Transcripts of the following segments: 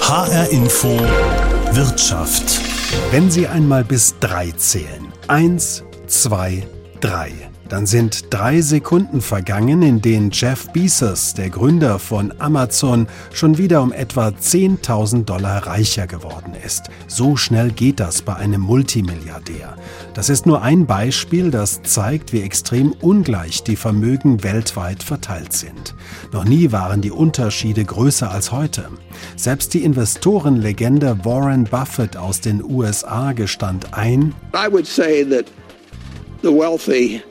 HR Info Wirtschaft. Wenn Sie einmal bis drei zählen. Eins, zwei, drei dann sind drei Sekunden vergangen, in denen Jeff Bezos, der Gründer von Amazon, schon wieder um etwa 10.000 Dollar reicher geworden ist. So schnell geht das bei einem Multimilliardär. Das ist nur ein Beispiel, das zeigt, wie extrem ungleich die Vermögen weltweit verteilt sind. Noch nie waren die Unterschiede größer als heute. Selbst die Investorenlegende Warren Buffett aus den USA gestand ein, I would say that the wealthy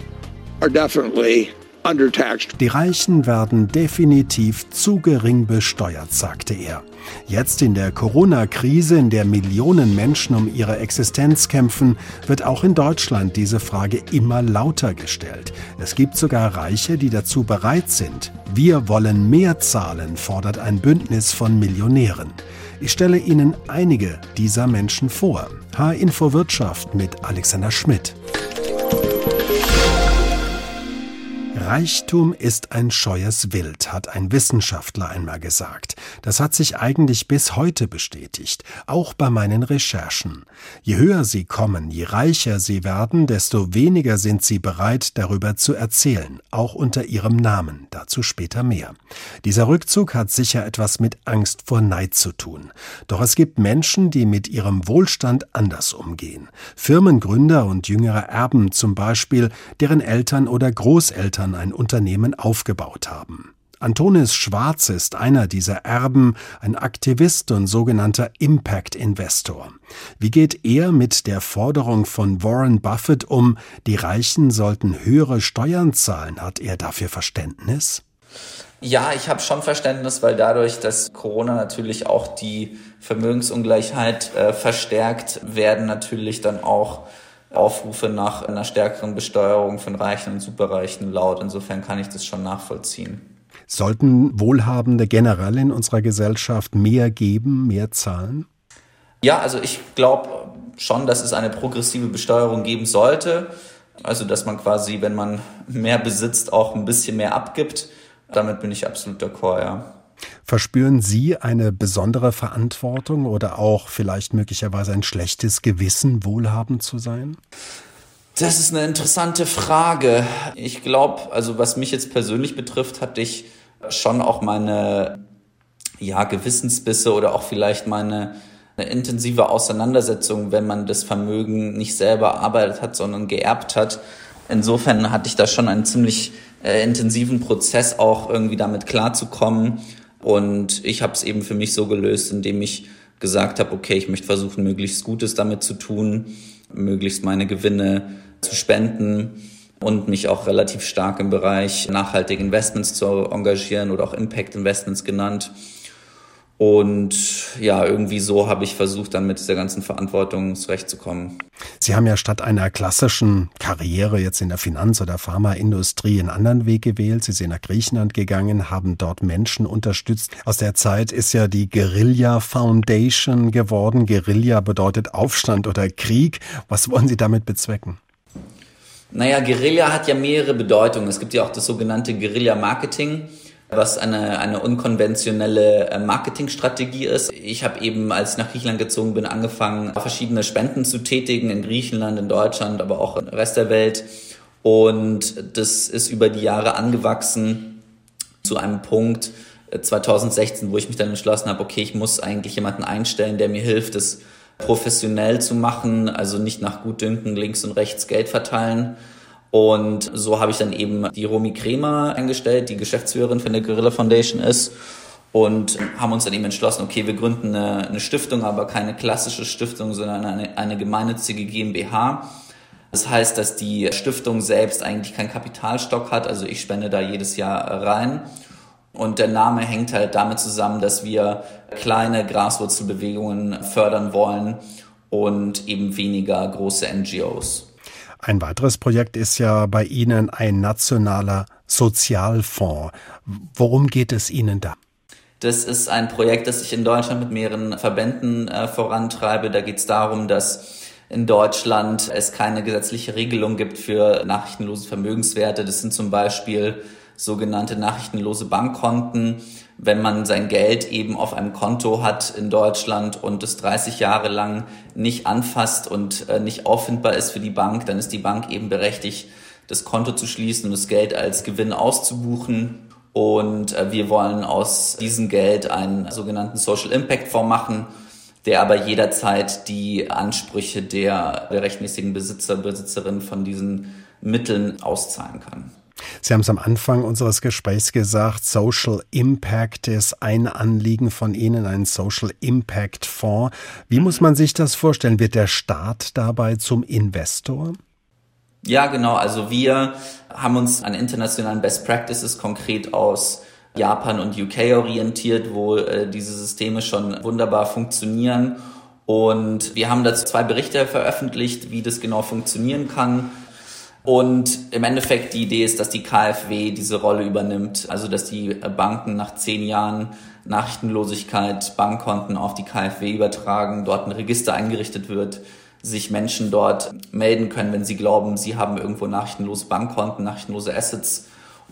die Reichen werden definitiv zu gering besteuert, sagte er. Jetzt in der Corona-Krise, in der Millionen Menschen um ihre Existenz kämpfen, wird auch in Deutschland diese Frage immer lauter gestellt. Es gibt sogar Reiche, die dazu bereit sind. Wir wollen mehr zahlen, fordert ein Bündnis von Millionären. Ich stelle Ihnen einige dieser Menschen vor. H-Info Wirtschaft mit Alexander Schmidt. Reichtum ist ein scheues Wild, hat ein Wissenschaftler einmal gesagt. Das hat sich eigentlich bis heute bestätigt, auch bei meinen Recherchen. Je höher sie kommen, je reicher sie werden, desto weniger sind sie bereit, darüber zu erzählen, auch unter ihrem Namen, dazu später mehr. Dieser Rückzug hat sicher etwas mit Angst vor Neid zu tun. Doch es gibt Menschen, die mit ihrem Wohlstand anders umgehen. Firmengründer und jüngere Erben zum Beispiel, deren Eltern oder Großeltern ein Unternehmen aufgebaut haben. Antonis Schwarz ist einer dieser Erben, ein Aktivist und sogenannter Impact Investor. Wie geht er mit der Forderung von Warren Buffett um, die Reichen sollten höhere Steuern zahlen? Hat er dafür Verständnis? Ja, ich habe schon Verständnis, weil dadurch, dass Corona natürlich auch die Vermögensungleichheit äh, verstärkt, werden natürlich dann auch Aufrufe nach einer stärkeren Besteuerung von Reichen und Superreichen laut. Insofern kann ich das schon nachvollziehen. Sollten Wohlhabende generell in unserer Gesellschaft mehr geben, mehr zahlen? Ja, also ich glaube schon, dass es eine progressive Besteuerung geben sollte. Also dass man quasi, wenn man mehr besitzt, auch ein bisschen mehr abgibt. Damit bin ich absolut d'accord, ja. Verspüren Sie eine besondere Verantwortung oder auch vielleicht möglicherweise ein schlechtes Gewissen, wohlhabend zu sein? Das ist eine interessante Frage. Ich glaube, also was mich jetzt persönlich betrifft, hatte ich schon auch meine ja, Gewissensbisse oder auch vielleicht meine eine intensive Auseinandersetzung, wenn man das Vermögen nicht selber erarbeitet hat, sondern geerbt hat. Insofern hatte ich da schon einen ziemlich äh, intensiven Prozess auch irgendwie damit klarzukommen und ich habe es eben für mich so gelöst, indem ich gesagt habe, okay, ich möchte versuchen, möglichst Gutes damit zu tun, möglichst meine Gewinne zu spenden und mich auch relativ stark im Bereich nachhaltige Investments zu engagieren oder auch Impact Investments genannt. Und ja, irgendwie so habe ich versucht, dann mit dieser ganzen Verantwortung zurechtzukommen. Sie haben ja statt einer klassischen Karriere jetzt in der Finanz- oder Pharmaindustrie einen anderen Weg gewählt. Sie sind nach Griechenland gegangen, haben dort Menschen unterstützt. Aus der Zeit ist ja die Guerilla Foundation geworden. Guerilla bedeutet Aufstand oder Krieg. Was wollen Sie damit bezwecken? Naja, Guerilla hat ja mehrere Bedeutungen. Es gibt ja auch das sogenannte Guerilla-Marketing was eine, eine unkonventionelle äh, Marketingstrategie ist. Ich habe eben, als ich nach Griechenland gezogen bin, angefangen, verschiedene Spenden zu tätigen in Griechenland, in Deutschland, aber auch im Rest der Welt. Und das ist über die Jahre angewachsen zu einem Punkt 2016, äh, wo ich mich dann entschlossen habe, okay, ich muss eigentlich jemanden einstellen, der mir hilft, es professionell zu machen, also nicht nach Gutdünken links und rechts Geld verteilen, und so habe ich dann eben die Romy Kremer eingestellt, die Geschäftsführerin von der Gorilla Foundation ist. Und haben uns dann eben entschlossen, okay, wir gründen eine, eine Stiftung, aber keine klassische Stiftung, sondern eine, eine gemeinnützige GmbH. Das heißt, dass die Stiftung selbst eigentlich keinen Kapitalstock hat. Also ich spende da jedes Jahr rein. Und der Name hängt halt damit zusammen, dass wir kleine Graswurzelbewegungen fördern wollen und eben weniger große NGOs. Ein weiteres Projekt ist ja bei Ihnen ein nationaler Sozialfonds. Worum geht es Ihnen da? Das ist ein Projekt, das ich in Deutschland mit mehreren Verbänden äh, vorantreibe. Da geht es darum, dass in Deutschland es keine gesetzliche Regelung gibt für nachrichtenlose Vermögenswerte. Das sind zum Beispiel sogenannte nachrichtenlose Bankkonten. Wenn man sein Geld eben auf einem Konto hat in Deutschland und es 30 Jahre lang nicht anfasst und äh, nicht auffindbar ist für die Bank, dann ist die Bank eben berechtigt, das Konto zu schließen und das Geld als Gewinn auszubuchen. Und äh, wir wollen aus diesem Geld einen sogenannten Social Impact Fonds machen, der aber jederzeit die Ansprüche der, der rechtmäßigen Besitzer, Besitzerin von diesen Mitteln auszahlen kann. Sie haben es am Anfang unseres Gesprächs gesagt, Social Impact ist ein Anliegen von Ihnen, ein Social Impact Fonds. Wie muss man sich das vorstellen? Wird der Staat dabei zum Investor? Ja, genau. Also wir haben uns an internationalen Best Practices konkret aus Japan und UK orientiert, wo äh, diese Systeme schon wunderbar funktionieren. Und wir haben dazu zwei Berichte veröffentlicht, wie das genau funktionieren kann. Und im Endeffekt die Idee ist, dass die KfW diese Rolle übernimmt, also dass die Banken nach zehn Jahren Nachrichtenlosigkeit Bankkonten auf die KfW übertragen, dort ein Register eingerichtet wird, sich Menschen dort melden können, wenn sie glauben, sie haben irgendwo nachrichtenlose Bankkonten, nachrichtenlose Assets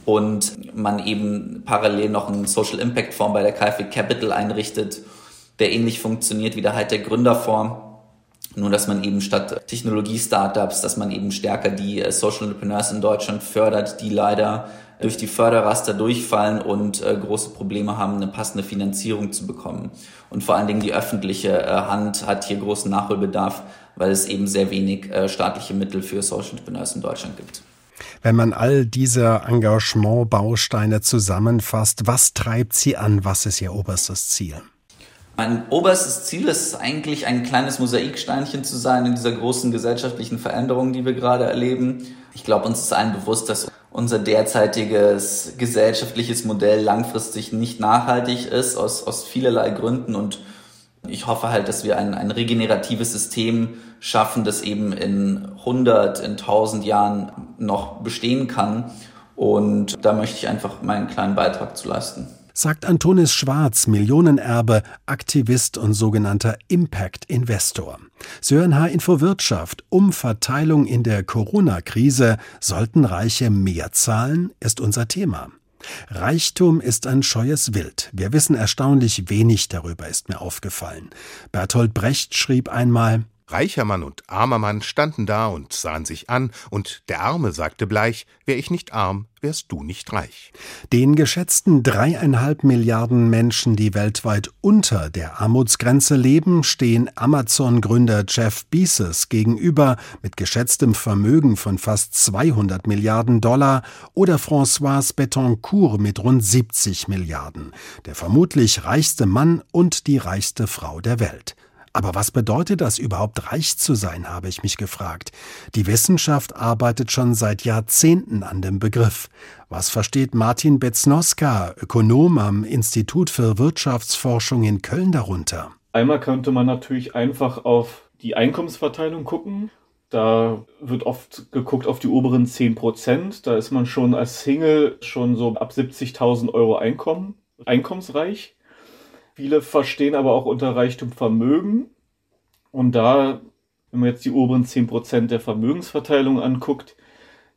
und man eben parallel noch einen Social Impact Fonds bei der KfW Capital einrichtet, der ähnlich funktioniert wie der halt der Gründerfonds. Nur, dass man eben statt Technologie-Startups, dass man eben stärker die äh, Social Entrepreneurs in Deutschland fördert, die leider durch die Förderraster durchfallen und äh, große Probleme haben, eine passende Finanzierung zu bekommen. Und vor allen Dingen die öffentliche äh, Hand hat hier großen Nachholbedarf, weil es eben sehr wenig äh, staatliche Mittel für Social Entrepreneurs in Deutschland gibt. Wenn man all diese Engagement-Bausteine zusammenfasst, was treibt Sie an? Was ist Ihr oberstes Ziel? Mein oberstes Ziel ist eigentlich ein kleines Mosaiksteinchen zu sein in dieser großen gesellschaftlichen Veränderung, die wir gerade erleben. Ich glaube, uns ist allen bewusst, dass unser derzeitiges gesellschaftliches Modell langfristig nicht nachhaltig ist, aus, aus vielerlei Gründen. Und ich hoffe halt, dass wir ein, ein regeneratives System schaffen, das eben in 100, in 1000 Jahren noch bestehen kann. Und da möchte ich einfach meinen kleinen Beitrag zu leisten. Sagt Antonis Schwarz, Millionenerbe, Aktivist und sogenannter Impact-Investor. Sören H. Info Wirtschaft, Umverteilung in der Corona-Krise, sollten Reiche mehr zahlen, ist unser Thema. Reichtum ist ein scheues Wild. Wir wissen erstaunlich wenig darüber, ist mir aufgefallen. Bertolt Brecht schrieb einmal, Reicher Mann und armer Mann standen da und sahen sich an, und der Arme sagte bleich, wär ich nicht arm, wärst du nicht reich. Den geschätzten dreieinhalb Milliarden Menschen, die weltweit unter der Armutsgrenze leben, stehen Amazon-Gründer Jeff Bezos gegenüber mit geschätztem Vermögen von fast 200 Milliarden Dollar oder François Betoncourt mit rund 70 Milliarden, der vermutlich reichste Mann und die reichste Frau der Welt. Aber was bedeutet das überhaupt reich zu sein, habe ich mich gefragt. Die Wissenschaft arbeitet schon seit Jahrzehnten an dem Begriff. Was versteht Martin Betznoska, Ökonom am Institut für Wirtschaftsforschung in Köln darunter? Einmal könnte man natürlich einfach auf die Einkommensverteilung gucken. Da wird oft geguckt auf die oberen 10 Prozent. Da ist man schon als Single schon so ab 70.000 Euro Einkommen, einkommensreich. Viele verstehen aber auch unter Reichtum Vermögen. Und da, wenn man jetzt die oberen 10% der Vermögensverteilung anguckt,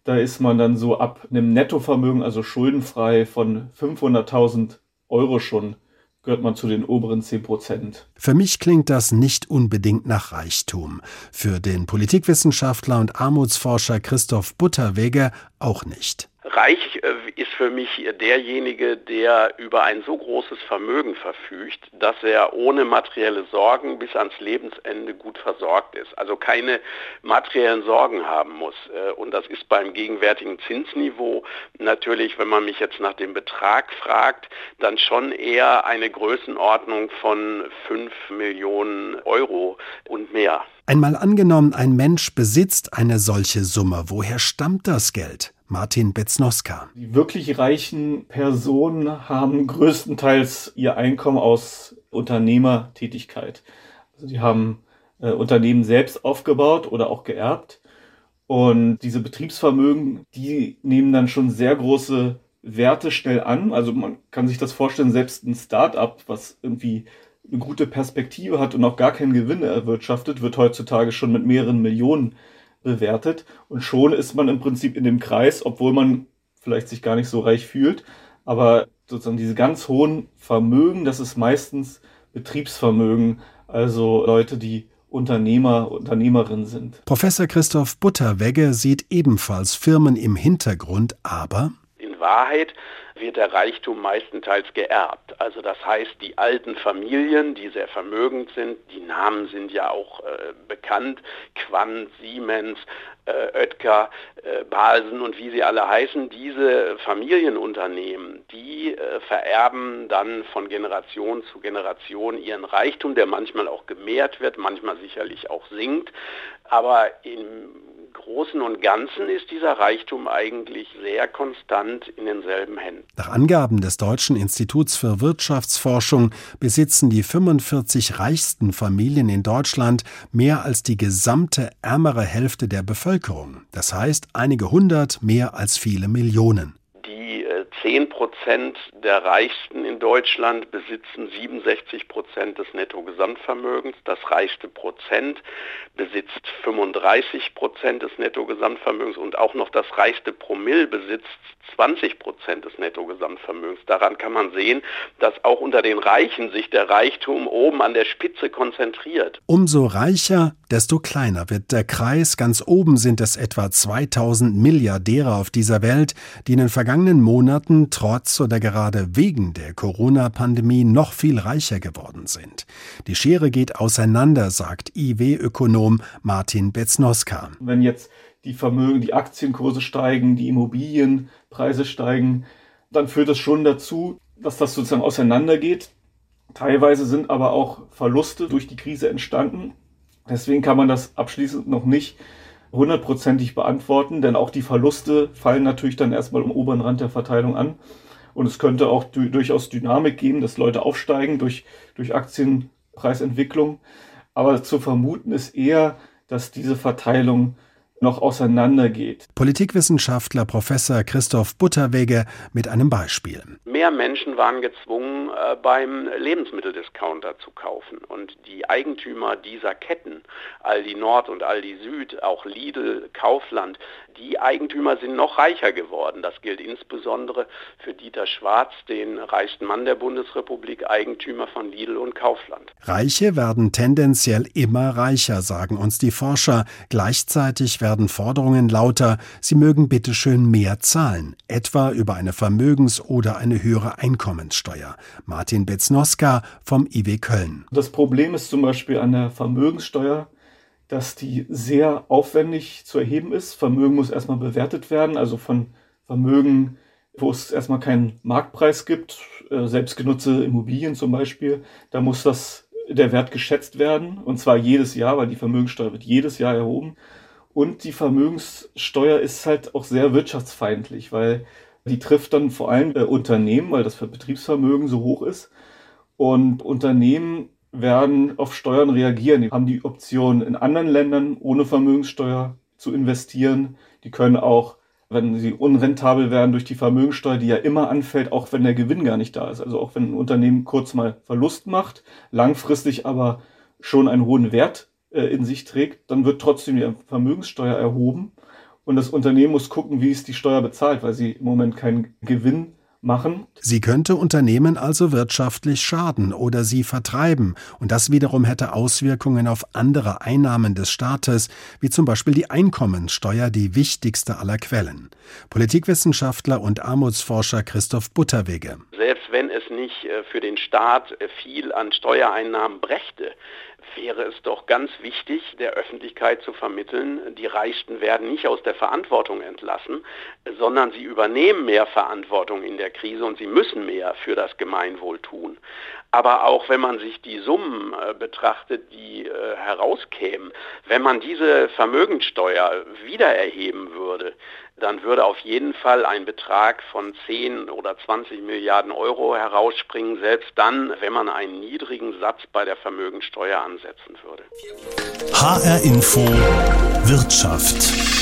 da ist man dann so ab einem Nettovermögen, also schuldenfrei von 500.000 Euro schon, gehört man zu den oberen 10% Für mich klingt das nicht unbedingt nach Reichtum. Für den Politikwissenschaftler und Armutsforscher Christoph Butterweger auch nicht. Reich äh, ist für mich derjenige, der über ein so großes Vermögen verfügt, dass er ohne materielle Sorgen bis ans Lebensende gut versorgt ist. Also keine materiellen Sorgen haben muss. Äh, und das ist beim gegenwärtigen Zinsniveau natürlich, wenn man mich jetzt nach dem Betrag fragt, dann schon eher eine Größenordnung von 5 Millionen Euro und mehr. Einmal angenommen, ein Mensch besitzt eine solche Summe. Woher stammt das Geld? Martin Betznoska. Die wirklich reichen Personen haben größtenteils ihr Einkommen aus Unternehmertätigkeit. Also die haben äh, Unternehmen selbst aufgebaut oder auch geerbt. Und diese Betriebsvermögen, die nehmen dann schon sehr große Werte schnell an. Also man kann sich das vorstellen, selbst ein Start-up, was irgendwie eine gute Perspektive hat und auch gar keinen Gewinn erwirtschaftet, wird heutzutage schon mit mehreren Millionen bewertet und schon ist man im Prinzip in dem Kreis, obwohl man vielleicht sich gar nicht so reich fühlt. Aber sozusagen diese ganz hohen Vermögen, das ist meistens Betriebsvermögen, also Leute, die Unternehmer, Unternehmerinnen sind. Professor Christoph Butterwegge sieht ebenfalls Firmen im Hintergrund, aber in Wahrheit wird der Reichtum meistenteils geerbt. Also das heißt, die alten Familien, die sehr vermögend sind, die Namen sind ja auch äh, bekannt, Quandt, Siemens, äh, Oetker, äh, Balsen und wie sie alle heißen, diese Familienunternehmen, die äh, vererben dann von Generation zu Generation ihren Reichtum, der manchmal auch gemehrt wird, manchmal sicherlich auch sinkt. Aber im Großen und Ganzen ist dieser Reichtum eigentlich sehr konstant in denselben Händen. Nach Angaben des Deutschen Instituts für Wirtschaftsforschung besitzen die 45 reichsten Familien in Deutschland mehr als die gesamte ärmere Hälfte der Bevölkerung. Das heißt einige hundert mehr als viele Millionen. 10 Prozent der Reichsten in Deutschland besitzen 67 Prozent des Nettogesamtvermögens. Das reichste Prozent besitzt 35 Prozent des Nettogesamtvermögens und auch noch das reichste Promille besitzt 20 Prozent des Nettogesamtvermögens. Daran kann man sehen, dass auch unter den Reichen sich der Reichtum oben an der Spitze konzentriert. Umso reicher, desto kleiner wird der Kreis. Ganz oben sind es etwa 2000 Milliardäre auf dieser Welt, die in den vergangenen Monaten trotz oder gerade wegen der Corona-Pandemie noch viel reicher geworden sind. Die Schere geht auseinander, sagt IW-Ökonom Martin Betznoska. Wenn jetzt die Vermögen, die Aktienkurse steigen, die Immobilienpreise steigen, dann führt das schon dazu, dass das sozusagen auseinandergeht. Teilweise sind aber auch Verluste durch die Krise entstanden. Deswegen kann man das abschließend noch nicht hundertprozentig beantworten, denn auch die Verluste fallen natürlich dann erstmal am oberen Rand der Verteilung an. Und es könnte auch durchaus Dynamik geben, dass Leute aufsteigen durch, durch Aktienpreisentwicklung. Aber zu vermuten ist eher, dass diese Verteilung noch auseinandergeht. Politikwissenschaftler Professor Christoph Butterwege mit einem Beispiel. Mehr Menschen waren gezwungen, äh, beim Lebensmitteldiscounter zu kaufen. Und die Eigentümer dieser Ketten, Aldi Nord und Aldi Süd, auch Lidl, Kaufland, die Eigentümer sind noch reicher geworden. Das gilt insbesondere für Dieter Schwarz, den reichsten Mann der Bundesrepublik, Eigentümer von Lidl und Kaufland. Reiche werden tendenziell immer reicher, sagen uns die Forscher. Gleichzeitig werden werden Forderungen lauter, sie mögen bitteschön mehr zahlen, etwa über eine Vermögens- oder eine höhere Einkommenssteuer. Martin Betznoska vom IW Köln. Das Problem ist zum Beispiel an der Vermögenssteuer, dass die sehr aufwendig zu erheben ist. Vermögen muss erstmal bewertet werden, also von Vermögen, wo es erstmal keinen Marktpreis gibt, äh, selbstgenutzte Immobilien zum Beispiel, da muss das der Wert geschätzt werden, und zwar jedes Jahr, weil die Vermögenssteuer wird jedes Jahr erhoben. Und die Vermögenssteuer ist halt auch sehr wirtschaftsfeindlich, weil die trifft dann vor allem äh, Unternehmen, weil das Betriebsvermögen so hoch ist. Und Unternehmen werden auf Steuern reagieren. Die haben die Option, in anderen Ländern ohne Vermögenssteuer zu investieren. Die können auch, wenn sie unrentabel werden durch die Vermögenssteuer, die ja immer anfällt, auch wenn der Gewinn gar nicht da ist. Also auch wenn ein Unternehmen kurz mal Verlust macht, langfristig aber schon einen hohen Wert äh, in sich trägt, dann wird trotzdem die Vermögenssteuer erhoben und das Unternehmen muss gucken, wie es die Steuer bezahlt, weil sie im Moment keinen Gewinn machen. Sie könnte Unternehmen also wirtschaftlich schaden oder sie vertreiben, und das wiederum hätte Auswirkungen auf andere Einnahmen des Staates, wie zum Beispiel die Einkommensteuer, die wichtigste aller Quellen. Politikwissenschaftler und Armutsforscher Christoph Butterwege. Selbst wenn es nicht äh, für den Staat äh, viel an Steuereinnahmen brächte, wäre es doch ganz wichtig, der Öffentlichkeit zu vermitteln, die Reichsten werden nicht aus der Verantwortung entlassen, sondern sie übernehmen mehr Verantwortung in der Krise und sie müssen mehr für das Gemeinwohl tun. Aber auch wenn man sich die Summen äh, betrachtet, die äh, herauskämen, wenn man diese Vermögenssteuer wieder erheben würde, dann würde auf jeden Fall ein Betrag von 10 oder 20 Milliarden Euro herausspringen, selbst dann, wenn man einen niedrigen Satz bei der Vermögensteuer ansetzen würde. HR Info Wirtschaft.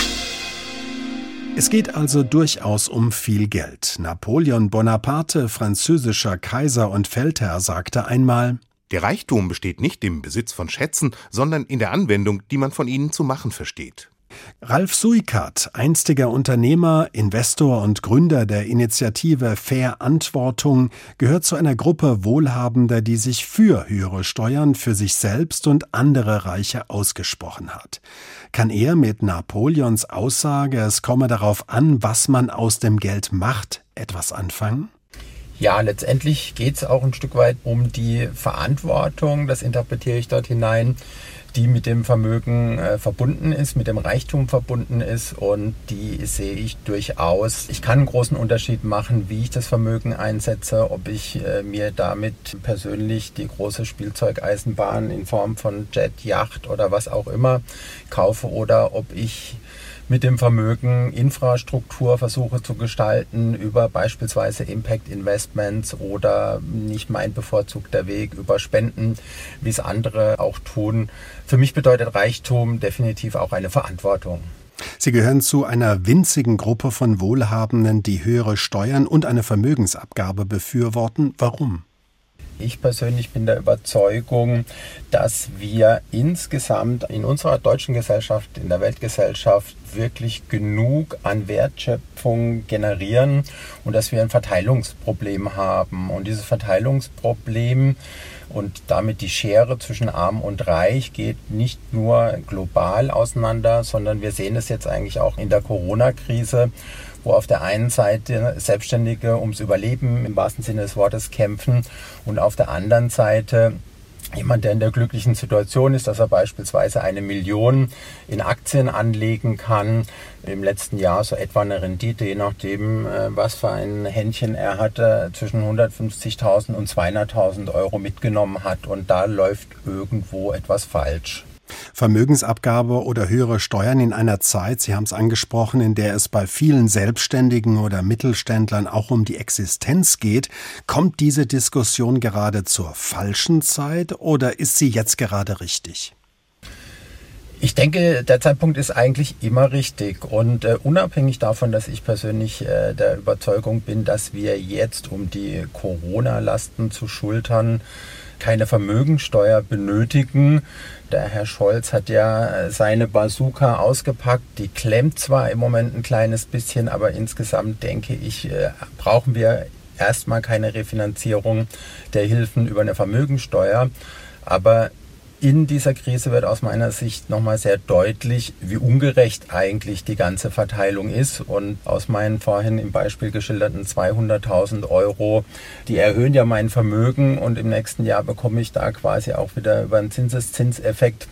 Es geht also durchaus um viel Geld. Napoleon Bonaparte, französischer Kaiser und Feldherr, sagte einmal Der Reichtum besteht nicht im Besitz von Schätzen, sondern in der Anwendung, die man von ihnen zu machen versteht. Ralf Suikat, einstiger Unternehmer, Investor und Gründer der Initiative Fair Antwortung, gehört zu einer Gruppe Wohlhabender, die sich für höhere Steuern für sich selbst und andere Reiche ausgesprochen hat. Kann er mit Napoleons Aussage, es komme darauf an, was man aus dem Geld macht, etwas anfangen? Ja, letztendlich geht es auch ein Stück weit um die Verantwortung, das interpretiere ich dort hinein, die mit dem Vermögen äh, verbunden ist, mit dem Reichtum verbunden ist und die sehe ich durchaus. Ich kann einen großen Unterschied machen, wie ich das Vermögen einsetze, ob ich äh, mir damit persönlich die große Spielzeugeisenbahn in Form von Jet, Yacht oder was auch immer kaufe oder ob ich mit dem Vermögen Infrastrukturversuche zu gestalten über beispielsweise Impact Investments oder nicht mein bevorzugter Weg über Spenden, wie es andere auch tun. Für mich bedeutet Reichtum definitiv auch eine Verantwortung. Sie gehören zu einer winzigen Gruppe von Wohlhabenden, die höhere Steuern und eine Vermögensabgabe befürworten. Warum? Ich persönlich bin der Überzeugung, dass wir insgesamt in unserer deutschen Gesellschaft, in der Weltgesellschaft wirklich genug an Wertschöpfung generieren und dass wir ein Verteilungsproblem haben. Und dieses Verteilungsproblem und damit die Schere zwischen Arm und Reich geht nicht nur global auseinander, sondern wir sehen es jetzt eigentlich auch in der Corona-Krise wo auf der einen Seite Selbstständige ums Überleben im wahrsten Sinne des Wortes kämpfen und auf der anderen Seite jemand, der in der glücklichen Situation ist, dass er beispielsweise eine Million in Aktien anlegen kann, im letzten Jahr so etwa eine Rendite, je nachdem, äh, was für ein Händchen er hatte, zwischen 150.000 und 200.000 Euro mitgenommen hat und da läuft irgendwo etwas falsch. Vermögensabgabe oder höhere Steuern in einer Zeit, Sie haben es angesprochen, in der es bei vielen Selbstständigen oder Mittelständlern auch um die Existenz geht, kommt diese Diskussion gerade zur falschen Zeit oder ist sie jetzt gerade richtig? Ich denke, der Zeitpunkt ist eigentlich immer richtig und äh, unabhängig davon, dass ich persönlich äh, der Überzeugung bin, dass wir jetzt, um die Corona-Lasten zu schultern, keine Vermögensteuer benötigen. Der Herr Scholz hat ja äh, seine Bazooka ausgepackt. Die klemmt zwar im Moment ein kleines bisschen, aber insgesamt denke ich, äh, brauchen wir erstmal keine Refinanzierung der Hilfen über eine Vermögensteuer. Aber in dieser Krise wird aus meiner Sicht nochmal sehr deutlich, wie ungerecht eigentlich die ganze Verteilung ist. Und aus meinen vorhin im Beispiel geschilderten 200.000 Euro, die erhöhen ja mein Vermögen und im nächsten Jahr bekomme ich da quasi auch wieder über einen Zinseszinseffekt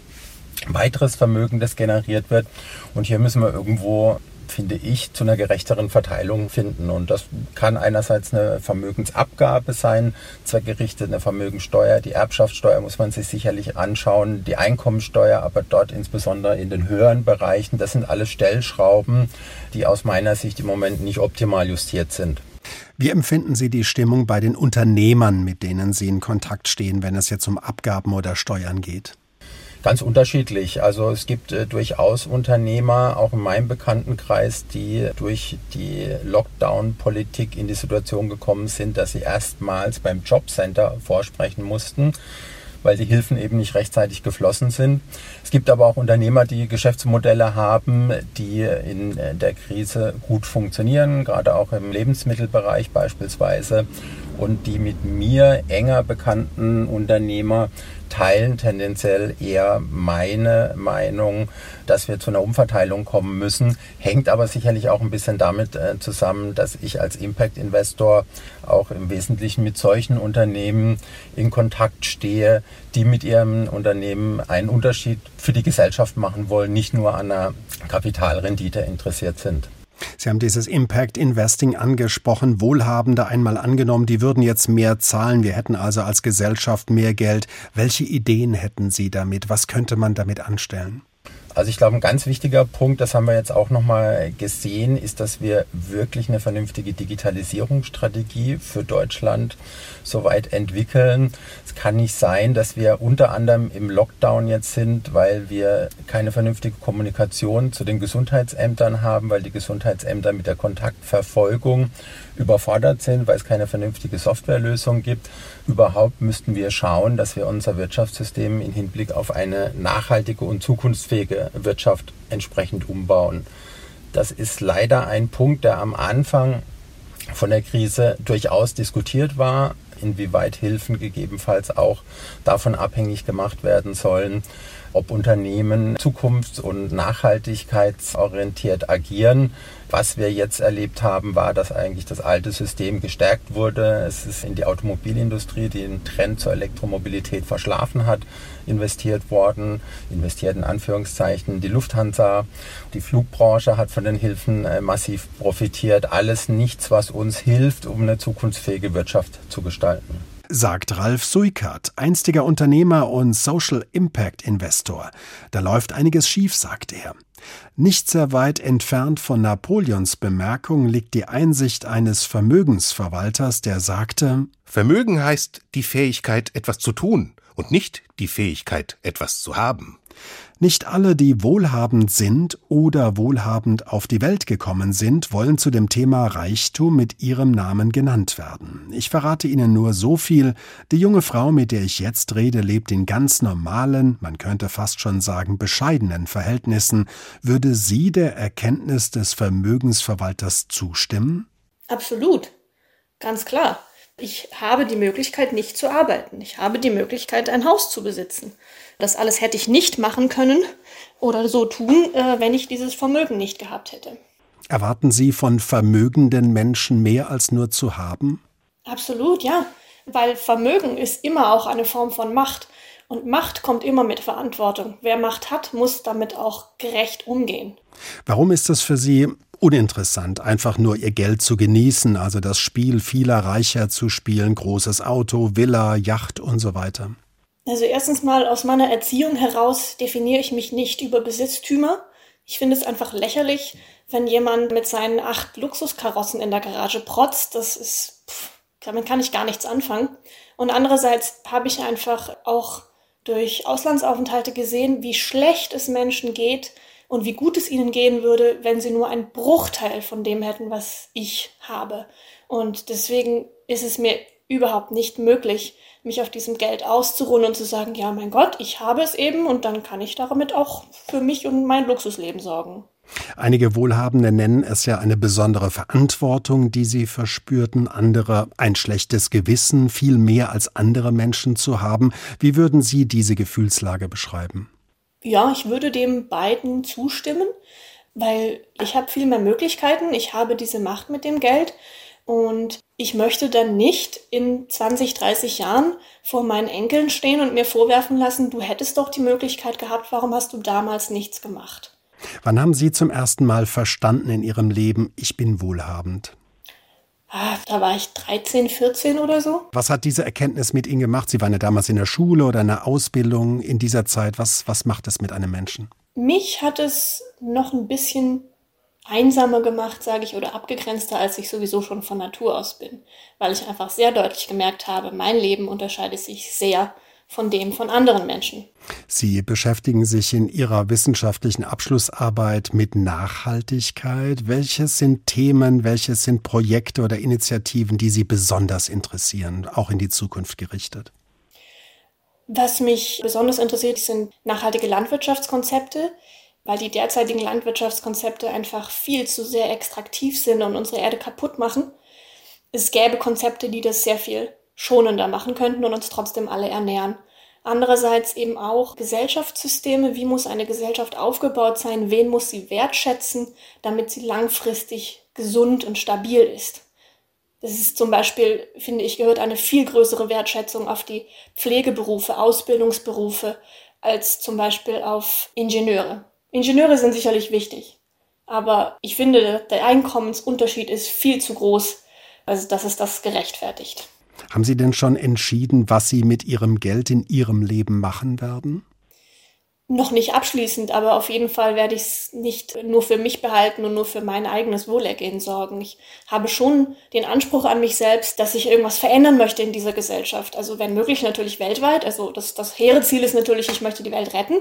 weiteres Vermögen, das generiert wird. Und hier müssen wir irgendwo finde ich, zu einer gerechteren Verteilung finden. Und das kann einerseits eine Vermögensabgabe sein, zweckgerichtet eine Vermögensteuer. Die Erbschaftssteuer muss man sich sicherlich anschauen, die Einkommensteuer, aber dort insbesondere in den höheren Bereichen. Das sind alles Stellschrauben, die aus meiner Sicht im Moment nicht optimal justiert sind. Wie empfinden Sie die Stimmung bei den Unternehmern, mit denen Sie in Kontakt stehen, wenn es jetzt um Abgaben oder Steuern geht? Ganz unterschiedlich. Also es gibt äh, durchaus Unternehmer, auch in meinem Bekanntenkreis, die durch die Lockdown-Politik in die Situation gekommen sind, dass sie erstmals beim Jobcenter vorsprechen mussten weil die Hilfen eben nicht rechtzeitig geflossen sind. Es gibt aber auch Unternehmer, die Geschäftsmodelle haben, die in äh, der Krise gut funktionieren, gerade auch im Lebensmittelbereich beispielsweise und die mit mir enger bekannten Unternehmer teilen tendenziell eher meine Meinung, dass wir zu einer Umverteilung kommen müssen. Hängt aber sicherlich auch ein bisschen damit äh, zusammen, dass ich als Impact-Investor auch im Wesentlichen mit solchen Unternehmen in Kontakt stehe, die mit ihrem Unternehmen einen Unterschied für die Gesellschaft machen wollen, nicht nur an einer Kapitalrendite interessiert sind. Sie haben dieses Impact Investing angesprochen. Wohlhabende einmal angenommen, die würden jetzt mehr zahlen. Wir hätten also als Gesellschaft mehr Geld. Welche Ideen hätten Sie damit? Was könnte man damit anstellen? Also ich glaube, ein ganz wichtiger Punkt, das haben wir jetzt auch nochmal gesehen, ist, dass wir wirklich eine vernünftige Digitalisierungsstrategie für Deutschland soweit entwickeln. Es kann nicht sein, dass wir unter anderem im Lockdown jetzt sind, weil wir keine vernünftige Kommunikation zu den Gesundheitsämtern haben, weil die Gesundheitsämter mit der Kontaktverfolgung überfordert sind, weil es keine vernünftige Softwarelösung gibt. Überhaupt müssten wir schauen, dass wir unser Wirtschaftssystem in Hinblick auf eine nachhaltige und zukunftsfähige Wirtschaft entsprechend umbauen. Das ist leider ein Punkt, der am Anfang von der Krise durchaus diskutiert war, inwieweit Hilfen gegebenenfalls auch davon abhängig gemacht werden sollen, ob Unternehmen zukunfts- und nachhaltigkeitsorientiert agieren. Was wir jetzt erlebt haben, war, dass eigentlich das alte System gestärkt wurde. Es ist in die Automobilindustrie, die den Trend zur Elektromobilität verschlafen hat, investiert worden, investiert in Anführungszeichen. Die Lufthansa, die Flugbranche hat von den Hilfen äh, massiv profitiert. Alles nichts, was uns hilft, um eine zukunftsfähige Wirtschaft zu gestalten sagt Ralf Suikert, einstiger Unternehmer und Social Impact Investor. Da läuft einiges schief, sagt er. Nicht sehr weit entfernt von Napoleons Bemerkung liegt die Einsicht eines Vermögensverwalters, der sagte Vermögen heißt die Fähigkeit, etwas zu tun und nicht die Fähigkeit, etwas zu haben. Nicht alle, die wohlhabend sind oder wohlhabend auf die Welt gekommen sind, wollen zu dem Thema Reichtum mit ihrem Namen genannt werden. Ich verrate Ihnen nur so viel. Die junge Frau, mit der ich jetzt rede, lebt in ganz normalen, man könnte fast schon sagen bescheidenen Verhältnissen. Würde sie der Erkenntnis des Vermögensverwalters zustimmen? Absolut. Ganz klar. Ich habe die Möglichkeit, nicht zu arbeiten. Ich habe die Möglichkeit, ein Haus zu besitzen. Das alles hätte ich nicht machen können oder so tun, äh, wenn ich dieses Vermögen nicht gehabt hätte. Erwarten Sie von vermögenden Menschen mehr als nur zu haben? Absolut, ja. Weil Vermögen ist immer auch eine Form von Macht. Und Macht kommt immer mit Verantwortung. Wer Macht hat, muss damit auch gerecht umgehen. Warum ist das für Sie uninteressant, einfach nur ihr Geld zu genießen, also das Spiel vieler Reicher zu spielen, großes Auto, Villa, Yacht und so weiter? Also erstens mal aus meiner Erziehung heraus definiere ich mich nicht über Besitztümer. Ich finde es einfach lächerlich, wenn jemand mit seinen acht Luxuskarossen in der Garage protzt. Das ist, pff, damit kann ich gar nichts anfangen. Und andererseits habe ich einfach auch durch Auslandsaufenthalte gesehen, wie schlecht es Menschen geht und wie gut es ihnen gehen würde, wenn sie nur einen Bruchteil von dem hätten, was ich habe. Und deswegen ist es mir überhaupt nicht möglich, mich auf diesem Geld auszuruhen und zu sagen, ja, mein Gott, ich habe es eben und dann kann ich damit auch für mich und mein Luxusleben sorgen. Einige Wohlhabende nennen es ja eine besondere Verantwortung, die sie verspürten, andere ein schlechtes Gewissen, viel mehr als andere Menschen zu haben. Wie würden Sie diese Gefühlslage beschreiben? Ja, ich würde dem beiden zustimmen, weil ich habe viel mehr Möglichkeiten, ich habe diese Macht mit dem Geld und ich möchte dann nicht in 20, 30 Jahren vor meinen Enkeln stehen und mir vorwerfen lassen, du hättest doch die Möglichkeit gehabt, warum hast du damals nichts gemacht? Wann haben Sie zum ersten Mal verstanden in Ihrem Leben, ich bin wohlhabend? Ah, da war ich 13, 14 oder so. Was hat diese Erkenntnis mit Ihnen gemacht? Sie waren ja damals in der Schule oder in der Ausbildung in dieser Zeit. Was, was macht es mit einem Menschen? Mich hat es noch ein bisschen einsamer gemacht, sage ich, oder abgegrenzter, als ich sowieso schon von Natur aus bin, weil ich einfach sehr deutlich gemerkt habe, mein Leben unterscheidet sich sehr von dem von anderen Menschen. Sie beschäftigen sich in Ihrer wissenschaftlichen Abschlussarbeit mit Nachhaltigkeit. Welches sind Themen, welches sind Projekte oder Initiativen, die Sie besonders interessieren, auch in die Zukunft gerichtet? Was mich besonders interessiert, sind nachhaltige Landwirtschaftskonzepte, weil die derzeitigen Landwirtschaftskonzepte einfach viel zu sehr extraktiv sind und unsere Erde kaputt machen. Es gäbe Konzepte, die das sehr viel schonender machen könnten und uns trotzdem alle ernähren. Andererseits eben auch Gesellschaftssysteme. Wie muss eine Gesellschaft aufgebaut sein? Wen muss sie wertschätzen, damit sie langfristig gesund und stabil ist? Das ist zum Beispiel, finde ich, gehört eine viel größere Wertschätzung auf die Pflegeberufe, Ausbildungsberufe als zum Beispiel auf Ingenieure. Ingenieure sind sicherlich wichtig, aber ich finde, der Einkommensunterschied ist viel zu groß, also dass es das gerechtfertigt. Haben Sie denn schon entschieden, was Sie mit Ihrem Geld in Ihrem Leben machen werden? Noch nicht abschließend, aber auf jeden Fall werde ich es nicht nur für mich behalten und nur für mein eigenes Wohlergehen sorgen. Ich habe schon den Anspruch an mich selbst, dass ich irgendwas verändern möchte in dieser Gesellschaft. Also wenn möglich natürlich weltweit. Also das, das hehre Ziel ist natürlich, ich möchte die Welt retten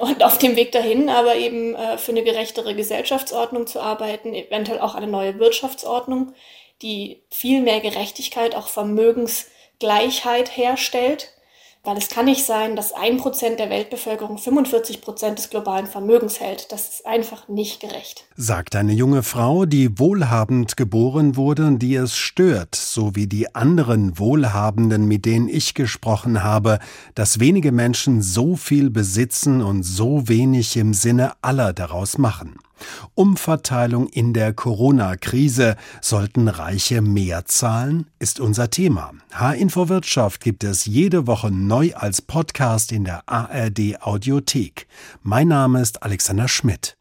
und auf dem Weg dahin aber eben äh, für eine gerechtere Gesellschaftsordnung zu arbeiten, eventuell auch eine neue Wirtschaftsordnung, die viel mehr Gerechtigkeit, auch Vermögensgleichheit herstellt. Weil es kann nicht sein, dass ein Prozent der Weltbevölkerung 45 Prozent des globalen Vermögens hält. Das ist einfach nicht gerecht. Sagt eine junge Frau, die wohlhabend geboren wurde und die es stört, so wie die anderen Wohlhabenden, mit denen ich gesprochen habe, dass wenige Menschen so viel besitzen und so wenig im Sinne aller daraus machen. Umverteilung in der Corona-Krise. Sollten Reiche mehr zahlen? Ist unser Thema. H-Info Wirtschaft gibt es jede Woche neu als Podcast in der ARD Audiothek. Mein Name ist Alexander Schmidt.